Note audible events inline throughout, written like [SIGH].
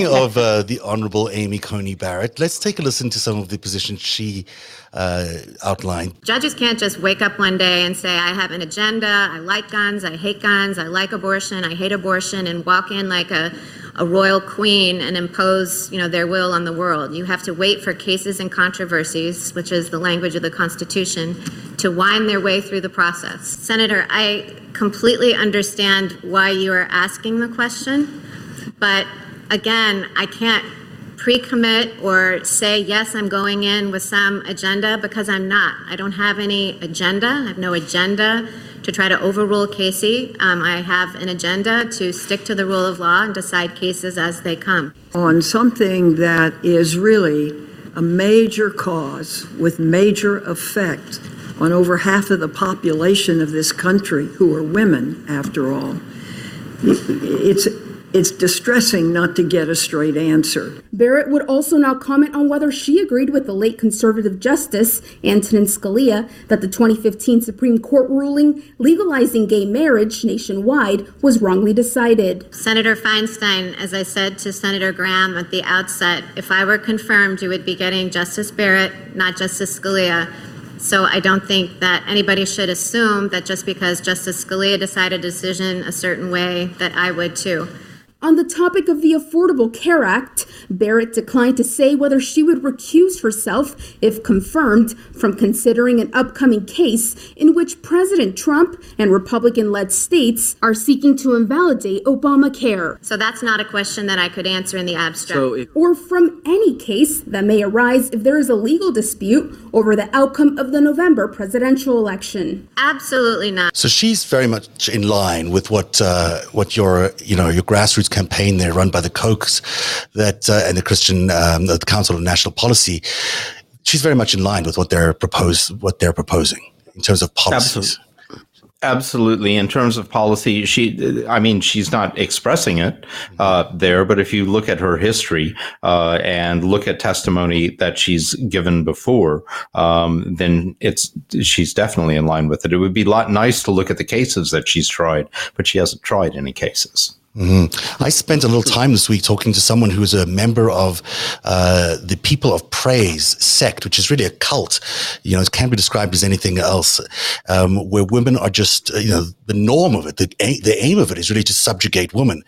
Speaking of uh, the Honorable Amy Coney Barrett, let's take a listen to some of the positions she uh, outlined. Judges can't just wake up one day and say, I have an agenda, I like guns, I hate guns, I like abortion, I hate abortion, and walk in like a, a royal queen and impose you know, their will on the world. You have to wait for cases and controversies, which is the language of the Constitution, to wind their way through the process. Senator, I completely understand why you are asking the question, but again, I can't pre-commit or say yes i'm going in with some agenda because i'm not. I don't have any agenda. I have no agenda to try to overrule casey. Um, i have an agenda to stick to the rule of law and decide cases as they come. On something that is really a major cause with major effect on over half of the population of this country who are women after all it's it's distressing not to get a straight answer. Barrett would also now comment on whether she agreed with the late conservative justice, Antonin Scalia, that the 2015 Supreme Court ruling legalizing gay marriage nationwide was wrongly decided. Senator Feinstein, as I said to Senator Graham at the outset, if I were confirmed, you would be getting Justice Barrett, not Justice Scalia. So I don't think that anybody should assume that just because Justice Scalia decided a decision a certain way, that I would too. On the topic of the Affordable Care Act, Barrett declined to say whether she would recuse herself, if confirmed, from considering an upcoming case in which President Trump and Republican led states are seeking to invalidate Obamacare. So that's not a question that I could answer in the abstract. So if- or from any case that may arise if there is a legal dispute over the outcome of the November presidential election. Absolutely not. So she's very much in line with what uh, what your you know your grassroots campaign there run by the Kochs that uh, and the Christian um, the Council of National Policy. She's very much in line with what they're propose what they're proposing in terms of policies. Absolutely. Absolutely. In terms of policy, she, I mean, she's not expressing it uh, there, but if you look at her history uh, and look at testimony that she's given before, um, then it's she's definitely in line with it. It would be a lot nice to look at the cases that she's tried, but she hasn't tried any cases. Mm-hmm. I spent a little time this week talking to someone who is a member of uh, the People of Praise sect, which is really a cult. You know, it can't be described as anything else, um, where women are just, uh, you know, the norm of it. The, the aim of it is really to subjugate women.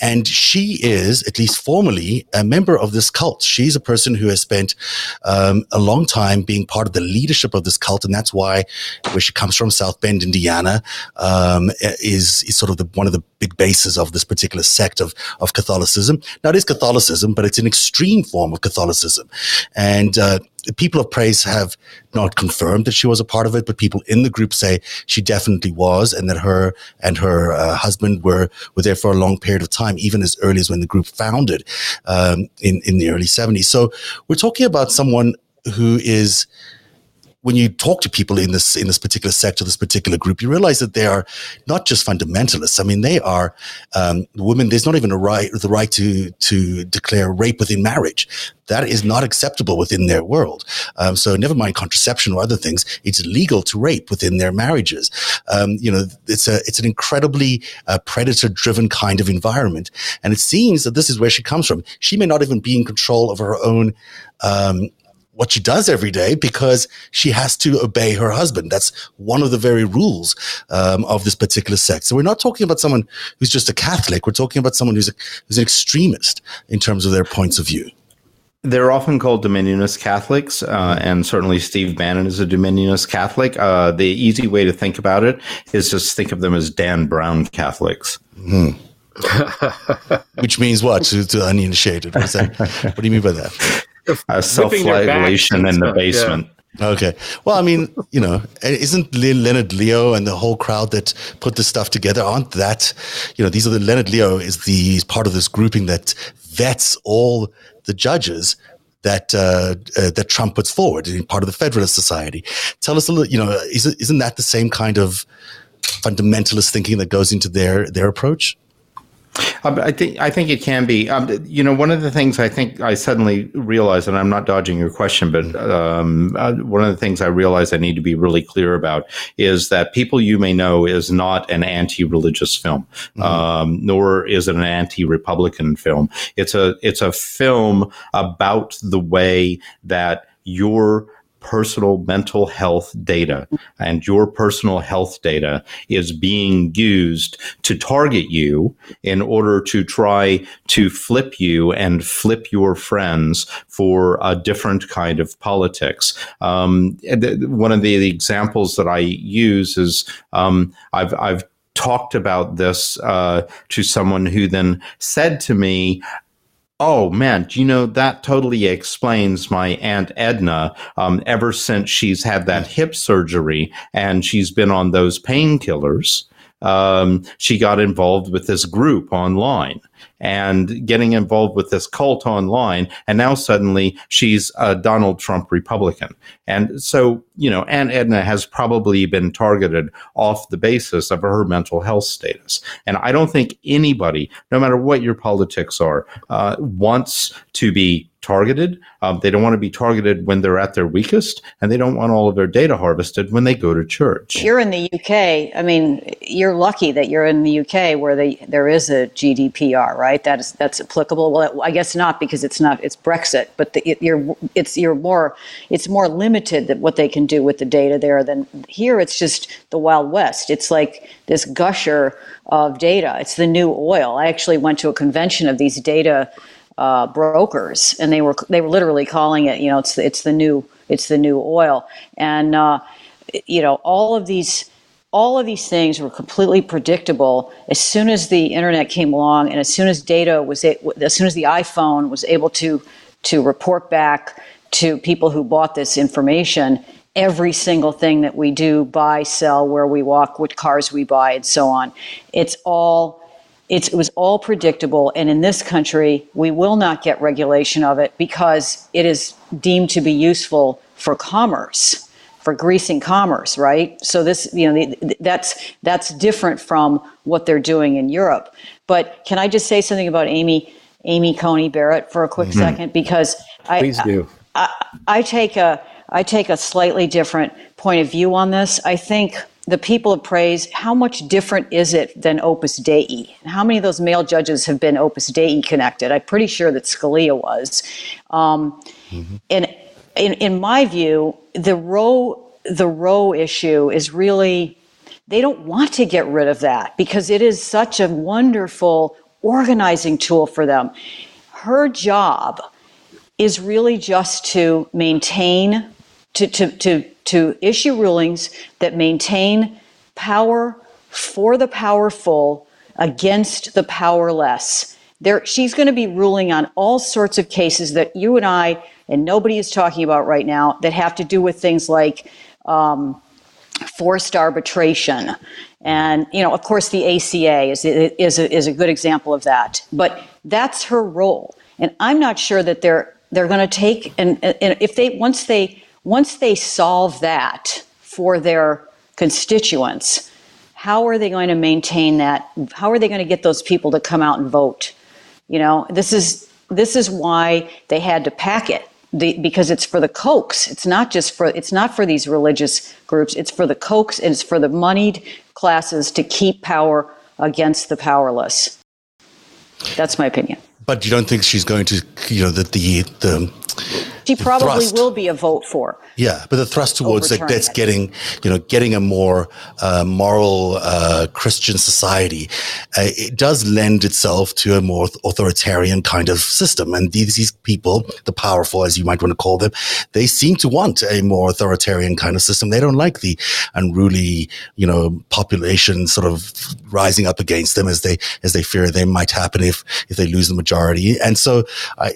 And she is, at least formally, a member of this cult. She's a person who has spent um, a long time being part of the leadership of this cult. And that's why, where she comes from, South Bend, Indiana, um, is, is sort of the, one of the big bases of this particular sect of, of Catholicism. Now, it is Catholicism, but it's an extreme form of Catholicism. And uh, people of praise have not confirmed that she was a part of it, but people in the group say she definitely was, and that her and her uh, husband were were there for a long period of time, even as early as when the group founded um, in in the early seventies. So we're talking about someone who is when you talk to people in this in this particular sector, this particular group, you realize that they are not just fundamentalists. I mean, they are um, women. There's not even a right the right to to declare rape within marriage. That is not acceptable within their world. Um, so never mind contraception or other things. It's legal to rape within their marriages. Um, you know, it's a it's an incredibly uh, predator driven kind of environment, and it seems that this is where she comes from. She may not even be in control of her own. Um, what she does every day because she has to obey her husband. That's one of the very rules um, of this particular sect. So we're not talking about someone who's just a Catholic. We're talking about someone who's, a, who's an extremist in terms of their points of view. They're often called Dominionist Catholics, uh, and certainly Steve Bannon is a Dominionist Catholic. Uh, the easy way to think about it is just think of them as Dan Brown Catholics. Mm. [LAUGHS] Which means what to, to uninitiated? What, what do you mean by that? Uh, self-flagellation in the basement. Yeah. Okay. Well, I mean, you know, isn't Leonard Leo and the whole crowd that put this stuff together aren't that, you know, these are the Leonard Leo is the part of this grouping that vets all the judges that uh, uh, that Trump puts forward, part of the Federalist Society. Tell us a little, you know, is it, isn't that the same kind of fundamentalist thinking that goes into their their approach? Um, I think I think it can be. Um, you know, one of the things I think I suddenly realized, and I'm not dodging your question, but um, uh, one of the things I realized I need to be really clear about is that People You May Know is not an anti-religious film, mm-hmm. Um, nor is it an anti-Republican film. It's a it's a film about the way that your personal mental health data and your personal health data is being used to target you in order to try to flip you and flip your friends for a different kind of politics. Um, one of the, the, examples that I use is um, I've, I've talked about this uh, to someone who then said to me, Oh man, do you know that totally explains my aunt Edna? Um, ever since she's had that hip surgery and she's been on those painkillers, um, she got involved with this group online and getting involved with this cult online. And now suddenly she's a Donald Trump Republican. And so, you know, Aunt Edna has probably been targeted off the basis of her mental health status. And I don't think anybody, no matter what your politics are, uh, wants to be targeted. Um, they don't want to be targeted when they're at their weakest, and they don't want all of their data harvested when they go to church. You're in the UK. I mean, you're lucky that you're in the UK where they, there is a GDPR, right? That is that's applicable. Well, I guess not because it's not it's Brexit, but the, it, you're it's you're more it's more limited that what they can do with the data there than here. It's just the Wild West. It's like this gusher of data. It's the new oil. I actually went to a convention of these data uh, brokers, and they were they were literally calling it, you know, it's it's the new it's the new oil, and uh, you know all of these all of these things were completely predictable as soon as the internet came along, and as soon as data was as soon as the iPhone was able to to report back to people who bought this information every single thing that we do buy sell where we walk what cars we buy and so on it's all it's, it was all predictable. And in this country, we will not get regulation of it because it is deemed to be useful for commerce, for greasing commerce, right? So this, you know, that's that's different from what they're doing in Europe. But can I just say something about Amy Amy Coney Barrett for a quick mm-hmm. second? Because I, please do. I, I, I take a I take a slightly different point of view on this. I think the people of praise, how much different is it than Opus Dei? How many of those male judges have been Opus Dei connected? I'm pretty sure that Scalia was. Um, mm-hmm. And in, in my view, the Roe the Roe issue is really they don't want to get rid of that because it is such a wonderful organizing tool for them. Her job is really just to maintain to, to, to to issue rulings that maintain power for the powerful against the powerless. There, she's going to be ruling on all sorts of cases that you and I and nobody is talking about right now that have to do with things like um, forced arbitration. And, you know, of course, the ACA is, is, a, is a good example of that. But that's her role. And I'm not sure that they're, they're going to take, and, and if they, once they once they solve that for their constituents, how are they going to maintain that? How are they going to get those people to come out and vote? You know, this is this is why they had to pack it the, because it's for the kochs. It's not just for it's not for these religious groups. It's for the kochs and it's for the moneyed classes to keep power against the powerless. That's my opinion. But you don't think she's going to, you know, that the the she probably thrust. will be a vote for. Yeah, but the thrust towards like that's it. getting, you know, getting a more uh, moral uh, Christian society, uh, it does lend itself to a more authoritarian kind of system. And these, these people, the powerful, as you might want to call them, they seem to want a more authoritarian kind of system. They don't like the unruly, you know, population sort of rising up against them as they as they fear they might happen if if they lose the majority. And so,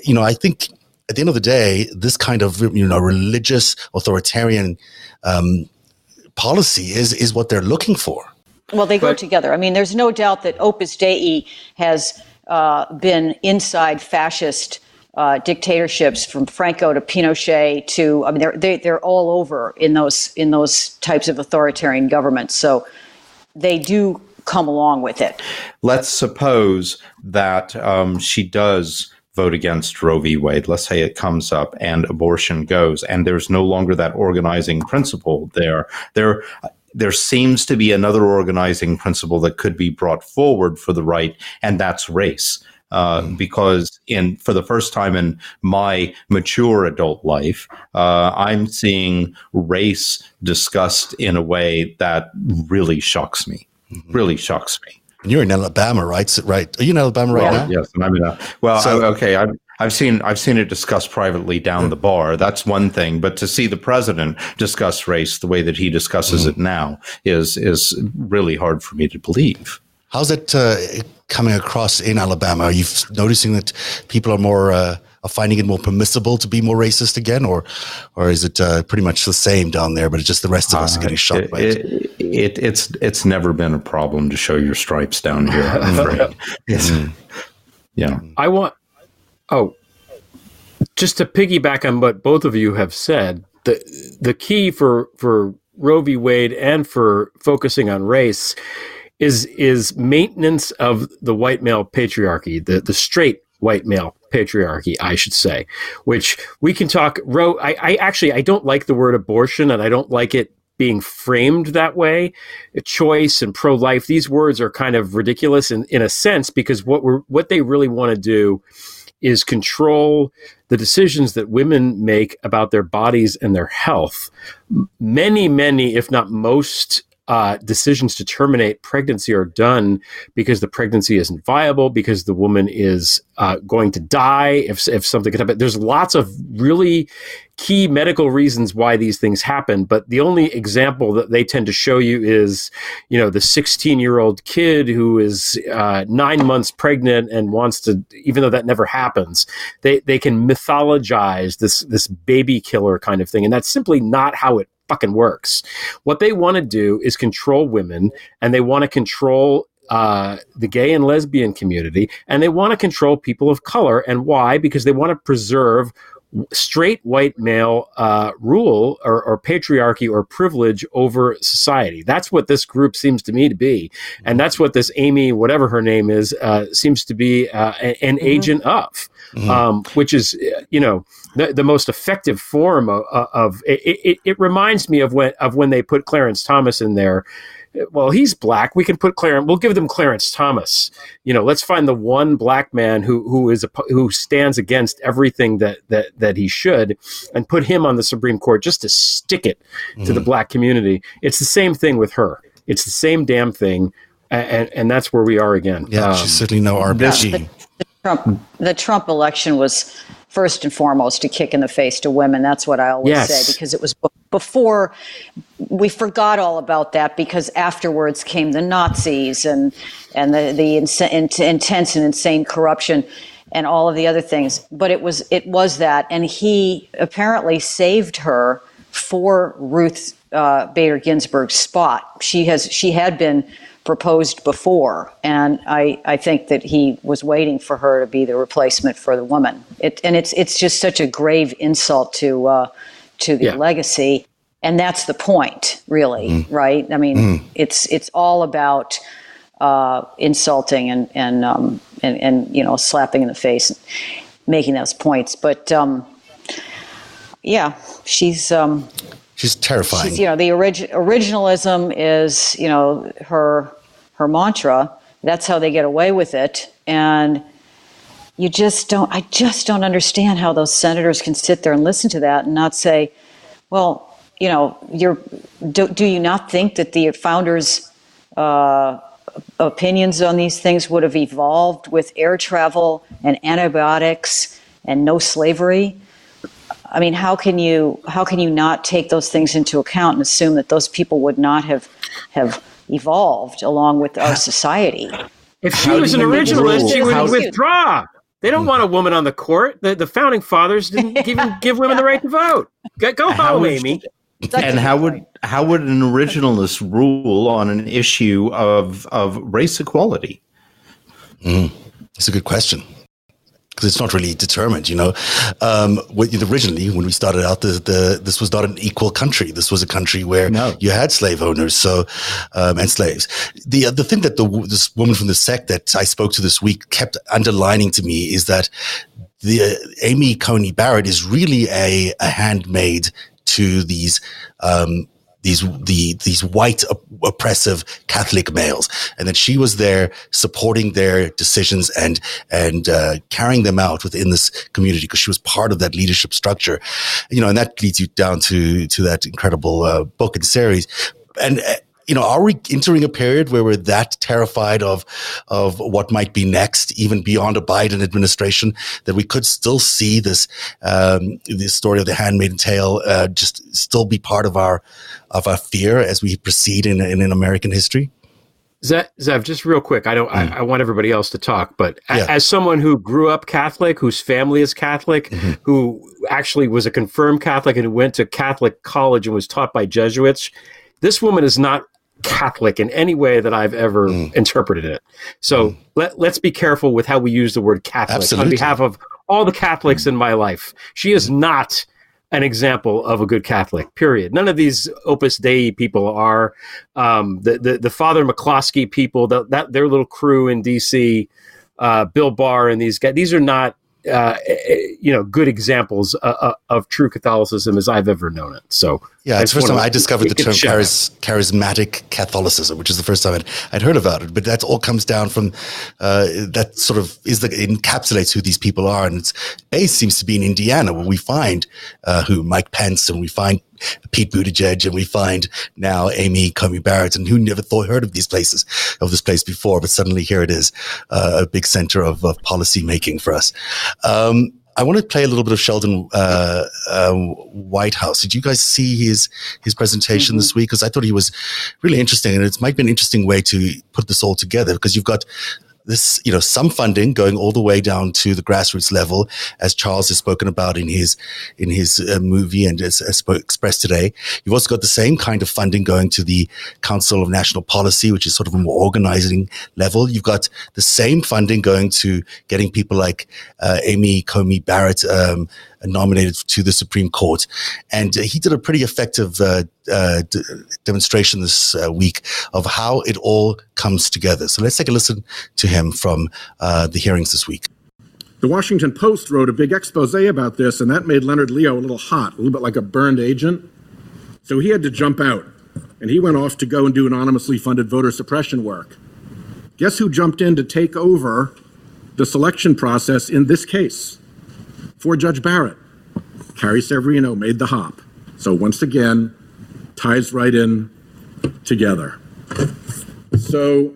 you know, I think at the end of the day, this kind of you know religious authoritarian um, policy is is what they're looking for. Well, they go together. I mean, there's no doubt that Opus Dei has uh, been inside fascist uh, dictatorships from Franco to Pinochet to I mean they're they, they're all over in those in those types of authoritarian governments. So they do come along with it. Let's suppose that um, she does vote against Roe v. Wade. Let's say it comes up and abortion goes, and there's no longer that organizing principle there. There there seems to be another organizing principle that could be brought forward for the right, and that's race. Uh, because in for the first time in my mature adult life, uh, I'm seeing race discussed in a way that really shocks me. Mm-hmm. Really shocks me. And you're in Alabama, right? Right? Are you in Alabama right well, now? Yes, I'm in. A, well, so, I, okay. I've, I've seen I've seen it discussed privately down the bar. That's one thing, but to see the president discuss race the way that he discusses mm. it now is is really hard for me to believe. How's it uh, coming across in Alabama? Are you noticing that people are more uh, are finding it more permissible to be more racist again, or or is it uh, pretty much the same down there? But just the rest of us are getting uh, shocked it, by it. it. It, It's it's never been a problem to show your stripes down here. [LAUGHS] I'm afraid. mm. Yeah, I want. Oh, just to piggyback on what both of you have said, the the key for for Roe v. Wade and for focusing on race is is maintenance of the white male patriarchy, the the straight white male patriarchy, I should say, which we can talk. Roe, I, I actually I don't like the word abortion, and I don't like it being framed that way. Choice and pro life; these words are kind of ridiculous in in a sense because what we're what they really want to do is control the decisions that women make about their bodies and their health. Many, many, if not most uh, decisions to terminate pregnancy are done because the pregnancy isn't viable, because the woman is uh, going to die if, if something could happen. There's lots of really key medical reasons why these things happen, but the only example that they tend to show you is, you know, the 16 year old kid who is uh, nine months pregnant and wants to, even though that never happens, they, they can mythologize this, this baby killer kind of thing. And that's simply not how it fucking works. What they want to do is control women and they want to control uh, the gay and lesbian community and they want to control people of color. And why? Because they want to preserve straight white male uh, rule or, or, patriarchy or privilege over society. That's what this group seems to me to be, and that's what this Amy, whatever her name is, uh, seems to be uh, an mm-hmm. agent of, mm-hmm. um, which is you know the, the most effective form of, of it, it, it. reminds me of when of when they put Clarence Thomas in there well, he's black. We can put Clarence. We'll give them Clarence Thomas. You know, let's find the one black man who who is a, who stands against everything that that that he should, and put him on the Supreme Court just to stick it mm-hmm. to the mm-hmm. black community. It's the same thing with her. It's the same damn thing, and and that's where we are again. Yeah, um, she's certainly no RBG. The, the, Trump, the Trump election was first and foremost a kick in the face to women. That's what I always yes. say because it was before we forgot all about that because afterwards came the Nazis and and the the ins- intense and insane corruption and all of the other things. But it was it was that, and he apparently saved her for Ruth uh, Bader Ginsburg's spot. She has she had been proposed before. And I, I think that he was waiting for her to be the replacement for the woman. It, and it's it's just such a grave insult to uh, to the yeah. legacy. And that's the point, really, mm. right? I mean, mm. it's it's all about uh, insulting and and, um, and and you know slapping in the face, and making those points. But um, yeah, she's um, she's terrifying. She's, you know, the orig- originalism is you know her her mantra. That's how they get away with it. And you just don't, I just don't understand how those senators can sit there and listen to that and not say, well, you know, you're, do, do you not think that the founders' uh, opinions on these things would have evolved with air travel and antibiotics and no slavery? I mean, how can you how can you not take those things into account and assume that those people would not have have evolved along with our society. If she How was an originalist, she would withdraw. They don't want a woman on the court. The, the founding fathers [LAUGHS] didn't even give women the right to vote. Go, go home, Amy. And how would how would an originalist rule on an issue of of race equality? Mm, that's a good question. Because it's not really determined. You know, um, originally when we started out, the, the this was not an equal country. This was a country where no. you had slave owners, so um, and slaves. The the thing that the this woman from the sect that I spoke to this week kept underlining to me is that the uh, Amy Coney Barrett is really a, a handmaid to these um, these the these white oppressive Catholic males, and that she was there supporting their decisions and and uh, carrying them out within this community because she was part of that leadership structure, you know, and that leads you down to to that incredible uh, book and series. And uh, you know, are we entering a period where we're that terrified of of what might be next, even beyond a Biden administration, that we could still see this um, this story of the Handmaiden Tale uh, just still be part of our of our fear as we proceed in in, in American history? Zev, just real quick. I don't. Mm. I, I, want everybody else to talk, but yeah. as someone who grew up Catholic, whose family is Catholic, mm-hmm. who actually was a confirmed Catholic and who went to Catholic college and was taught by Jesuits, this woman is not Catholic in any way that I've ever mm. interpreted it. So mm. let, let's be careful with how we use the word Catholic Absolutely. on behalf of all the Catholics mm. in my life. She is not an example of a good Catholic. Period. None of these Opus Dei people are. Um, the, the, the Father McCloskey people, the, that their little crew in D.C., uh, Bill Barr and these guys. These are not uh, you know, good examples uh, uh, of true Catholicism as I've ever known it. So yeah, it's the first time I discovered the term charis- charismatic Catholicism, which is the first time I'd, I'd, heard about it. But that all comes down from uh, that sort of is the encapsulates who these people are, and its base seems to be in Indiana, where we find uh, who Mike Pence and we find Pete Buttigieg, and we find now Amy Coney Barrett, and who never thought heard of these places, of this place before, but suddenly here it is, uh, a big center of, of policy making for us. Um, I want to play a little bit of Sheldon uh, uh, Whitehouse. Did you guys see his his presentation mm-hmm. this week? Because I thought he was really interesting, and it might be an interesting way to put this all together. Because you've got this, you know, some funding going all the way down to the grassroots level, as Charles has spoken about in his in his uh, movie and as, as expressed today. You've also got the same kind of funding going to the Council of National Policy, which is sort of a more organizing level. You've got the same funding going to getting people like uh, Amy Coney Barrett um, nominated to the Supreme Court. And uh, he did a pretty effective uh, uh, d- demonstration this week of how it all comes together. So let's take a listen to him from the hearings this week. The Washington Post wrote a big expose about this, and that made Leonard Leo a little hot, a little bit like a burned agent. So he had to jump out, and he went off to go and do anonymously funded voter suppression work. Guess who jumped in to take over the selection process in this case? For Judge Barrett. Carrie Severino made the hop. So once again, ties right in together. So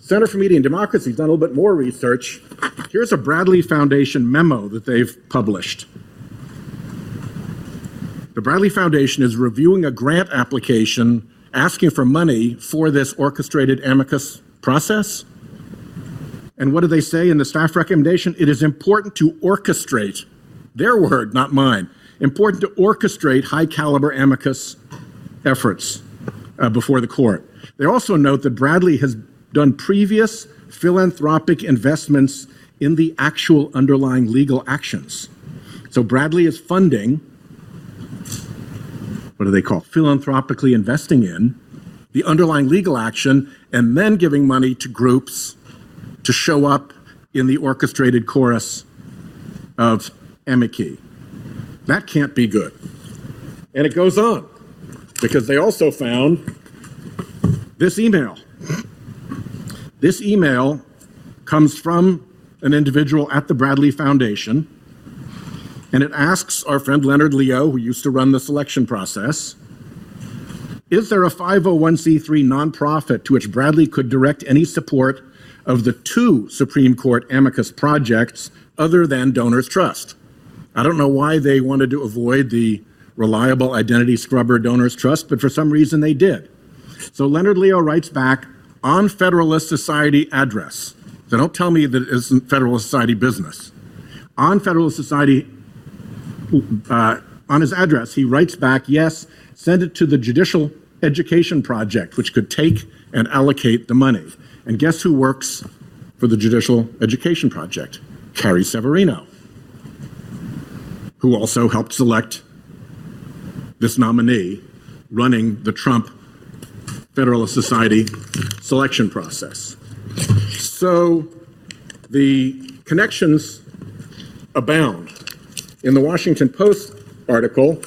Center for Media and Democracy has done a little bit more research. Here's a Bradley Foundation memo that they've published. The Bradley Foundation is reviewing a grant application asking for money for this orchestrated amicus process. And what do they say in the staff recommendation? It is important to orchestrate, their word, not mine, important to orchestrate high caliber amicus efforts uh, before the court. They also note that Bradley has done previous philanthropic investments in the actual underlying legal actions. So Bradley is funding, what do they call, philanthropically investing in the underlying legal action and then giving money to groups to show up in the orchestrated chorus of Amici. That can't be good. And it goes on because they also found this email. This email comes from an individual at the Bradley Foundation, and it asks our friend Leonard Leo, who used to run the selection process, is there a 501c3 nonprofit to which Bradley could direct any support of the two Supreme Court amicus projects other than Donors Trust. I don't know why they wanted to avoid the reliable identity scrubber Donors Trust, but for some reason they did. So Leonard Leo writes back on Federalist Society address. So don't tell me that it isn't Federalist Society business. On Federalist Society, uh, on his address, he writes back, yes, send it to the Judicial Education Project, which could take and allocate the money. And guess who works for the Judicial Education Project, Carrie Severino, who also helped select this nominee running the Trump Federalist Society selection process. So the connections abound. In the Washington Post article,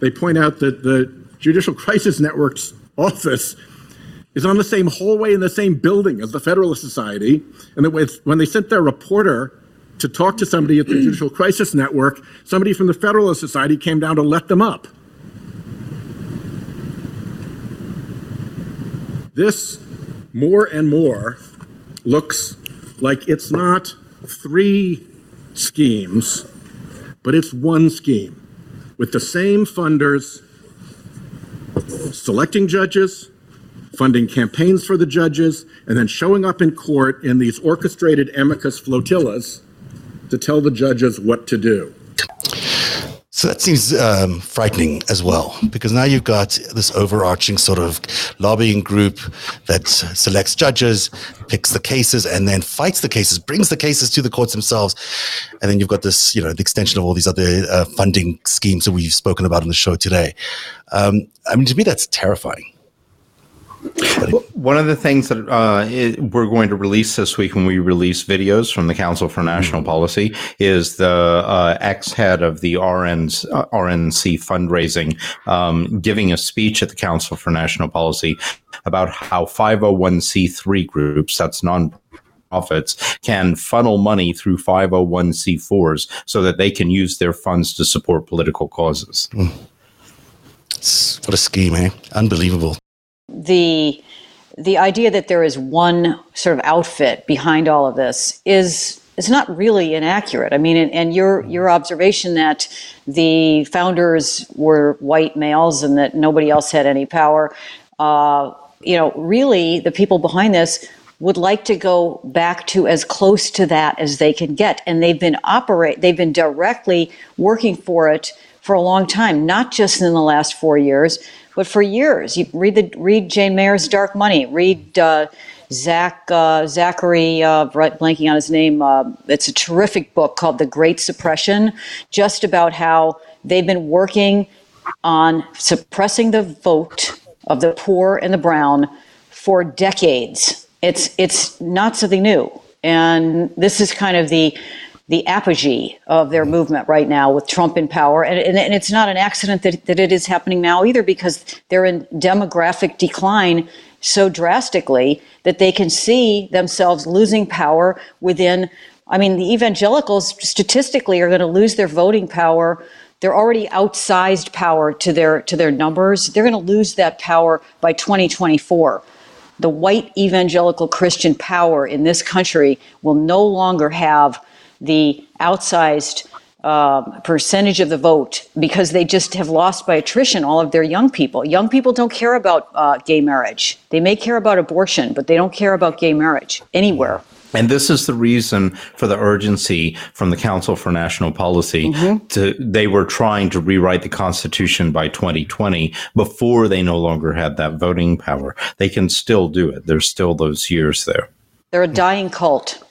they point out that the Judicial Crisis Network's office is on the same hallway in the same building as the Federalist Society, and that when they sent their reporter to talk to somebody at the Judicial Crisis Network, somebody from the Federalist Society came down to let them up. This more and more looks like it's not three schemes, but it's one scheme with the same funders selecting judges, funding campaigns for the judges, and then showing up in court in these orchestrated amicus flotillas to tell the judges what to do. So that seems um, frightening as well, because now you've got this overarching sort of lobbying group that selects judges, picks the cases, and then fights the cases, brings the cases to the courts themselves. And then you've got this, you know, the extension of all these other uh, funding schemes that we've spoken about on the show today. Um, I mean, to me, that's terrifying. One of the things that uh, we're going to release this week when we release videos from the Council for National mm-hmm. Policy is the uh, ex-head of the RN's, uh, RNC fundraising um, giving a speech at the Council for National Policy about how 501c3 groups, that's non profits can funnel money through 501c4s so that they can use their funds to support political causes. Mm. What a scheme, eh? Unbelievable the the idea that there is one sort of outfit behind all of this is is not really inaccurate. I mean, and, and, your your observation that the founders were white males and that nobody else had any power, uh, you know, really the people behind this would like to go back to as close to that as they can get, and they've been operate they've been directly working for it for a long time, not just in the last four years, but for years. You read the read Jane Mayer's Dark Money. Read uh, Zach uh, Zachary uh, blanking on his name. Uh, it's a terrific book called The Great Suppression, just about how they've been working on suppressing the vote of the poor and the brown for decades. It's it's not something new, and this is kind of the the apogee of their mm-hmm. movement right now with Trump in power. And, and, and, it's not an accident that, that it is happening now either because they're in demographic decline so drastically that they can see themselves losing power within. I mean, the evangelicals statistically are going to lose their voting power. They're already outsized power to their to their numbers. They're going to lose that power by 2024 the white evangelical Christian power in this country will no longer have the outsized uh, percentage of the vote because they just have lost by attrition all of their young people. Young people don't care about uh, gay marriage. They may care about abortion, but they don't care about gay marriage anywhere. And this is the reason for the urgency from the Council for National Policy. Mm-hmm. To, they were trying to rewrite the Constitution by 2020 before they no longer had that voting power. They can still do it. There's still those years there. They're a dying cult.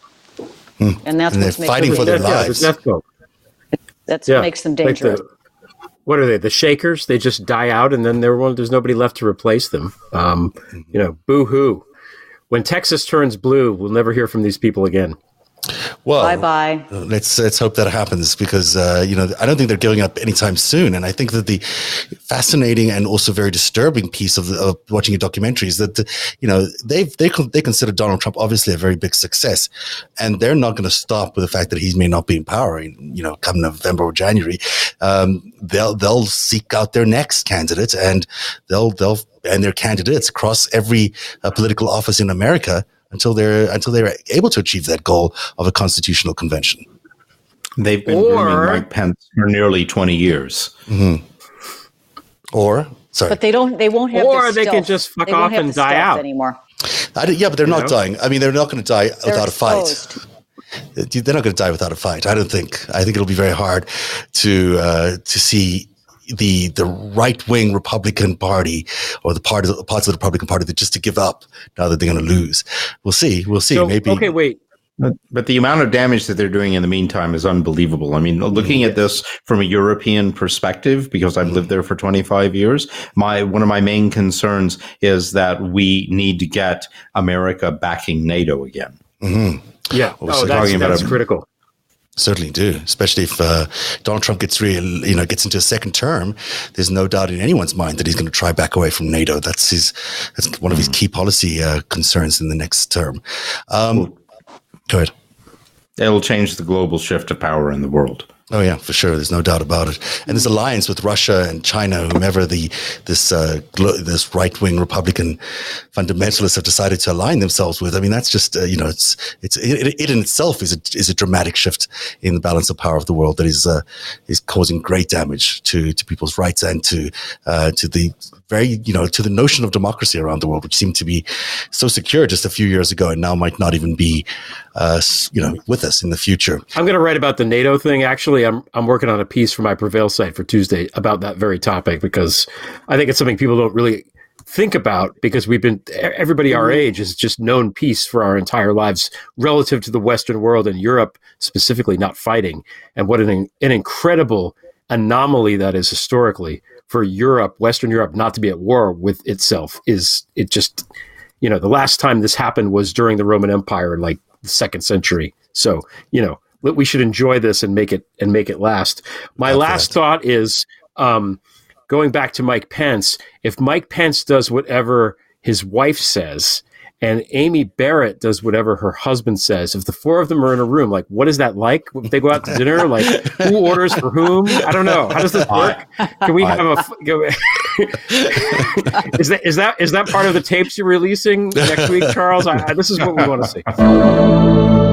Hmm. And that's and they're fighting for their lives. Yeah, that's yeah, what makes them dangerous. Like the, what are they? The Shakers? They just die out, and then there's nobody left to replace them. Um, you know, boo hoo. When Texas turns blue, we'll never hear from these people again. Well, bye bye. Let's let's hope that happens because uh, you know I don't think they're giving up anytime soon. And I think that the fascinating and also very disturbing piece of, the, of watching a documentary is that you know they they they consider Donald Trump obviously a very big success, and they're not going to stop with the fact that he may not be in power. You know, come November or January, um, they'll they'll seek out their next candidate and they'll they'll and their candidates across every uh, political office in America until they're until they're able to achieve that goal of a constitutional convention. They've been or, grooming Mike Pence for nearly twenty years. Mm-hmm. Or sorry, but they don't. They won't have. Or they can just fuck off and die out anymore. I, yeah, but they're you not know? dying. I mean, they're not going to die they're without exposed. a fight. They're not going to die without a fight. I don't think. I think it'll be very hard to uh, to see the the right wing Republican Party or the part of the parts of the Republican Party that just to give up now that they're going to lose. We'll see. We'll see. So, Maybe. Okay, wait. But, but the amount of damage that they're doing in the meantime is unbelievable. I mean, looking at this from a European perspective, because I've lived there for 25 years, my one of my main concerns is that we need to get America backing NATO again. Mm-hmm. Yeah, Well, oh, so that's, talking about that's a- critical. Certainly do, especially if uh, Donald Trump gets real, you know, gets into a second term. There's no doubt in anyone's mind that he's going to try back away from NATO. That's his, that's one of his key policy uh, concerns in the next term. Um, go ahead. It'll change the global shift of power in the world. Oh yeah, for sure. There's no doubt about it. And this alliance with Russia and China, whomever the this uh, this right wing Republican fundamentalists have decided to align themselves with. I mean, that's just uh, you know, it's it's it, it in itself is a is a dramatic shift in the balance of power of the world that is uh, is causing great damage to to people's rights and to uh, to the very you know to the notion of democracy around the world, which seemed to be so secure just a few years ago, and now might not even be uh, you know with us in the future. I'm going to write about the NATO thing. Actually, I'm I'm working on a piece for my Prevail site for Tuesday about that very topic because I think it's something people don't really think about because we've been everybody our age has just known peace for our entire lives relative to the Western world and Europe specifically not fighting and what an an incredible anomaly that is historically for Europe, Western Europe, not to be at war with itself is it just you know the last time this happened was during the Roman Empire in like the second century. So you know we- we should enjoy this and make it and make it last. My Love last thought is um, going back to Mike Pence. If Mike Pence does whatever his wife says. And Amy Barrett does whatever her husband says. If the four of them are in a room, like, what is that like? If they go out to dinner, like, who [LAUGHS] orders for whom? I don't know. How does this work? Can we have a? Go, [LAUGHS] is that is that is that part of the tapes you're releasing next week, Charles? I, I, this is what we want to see.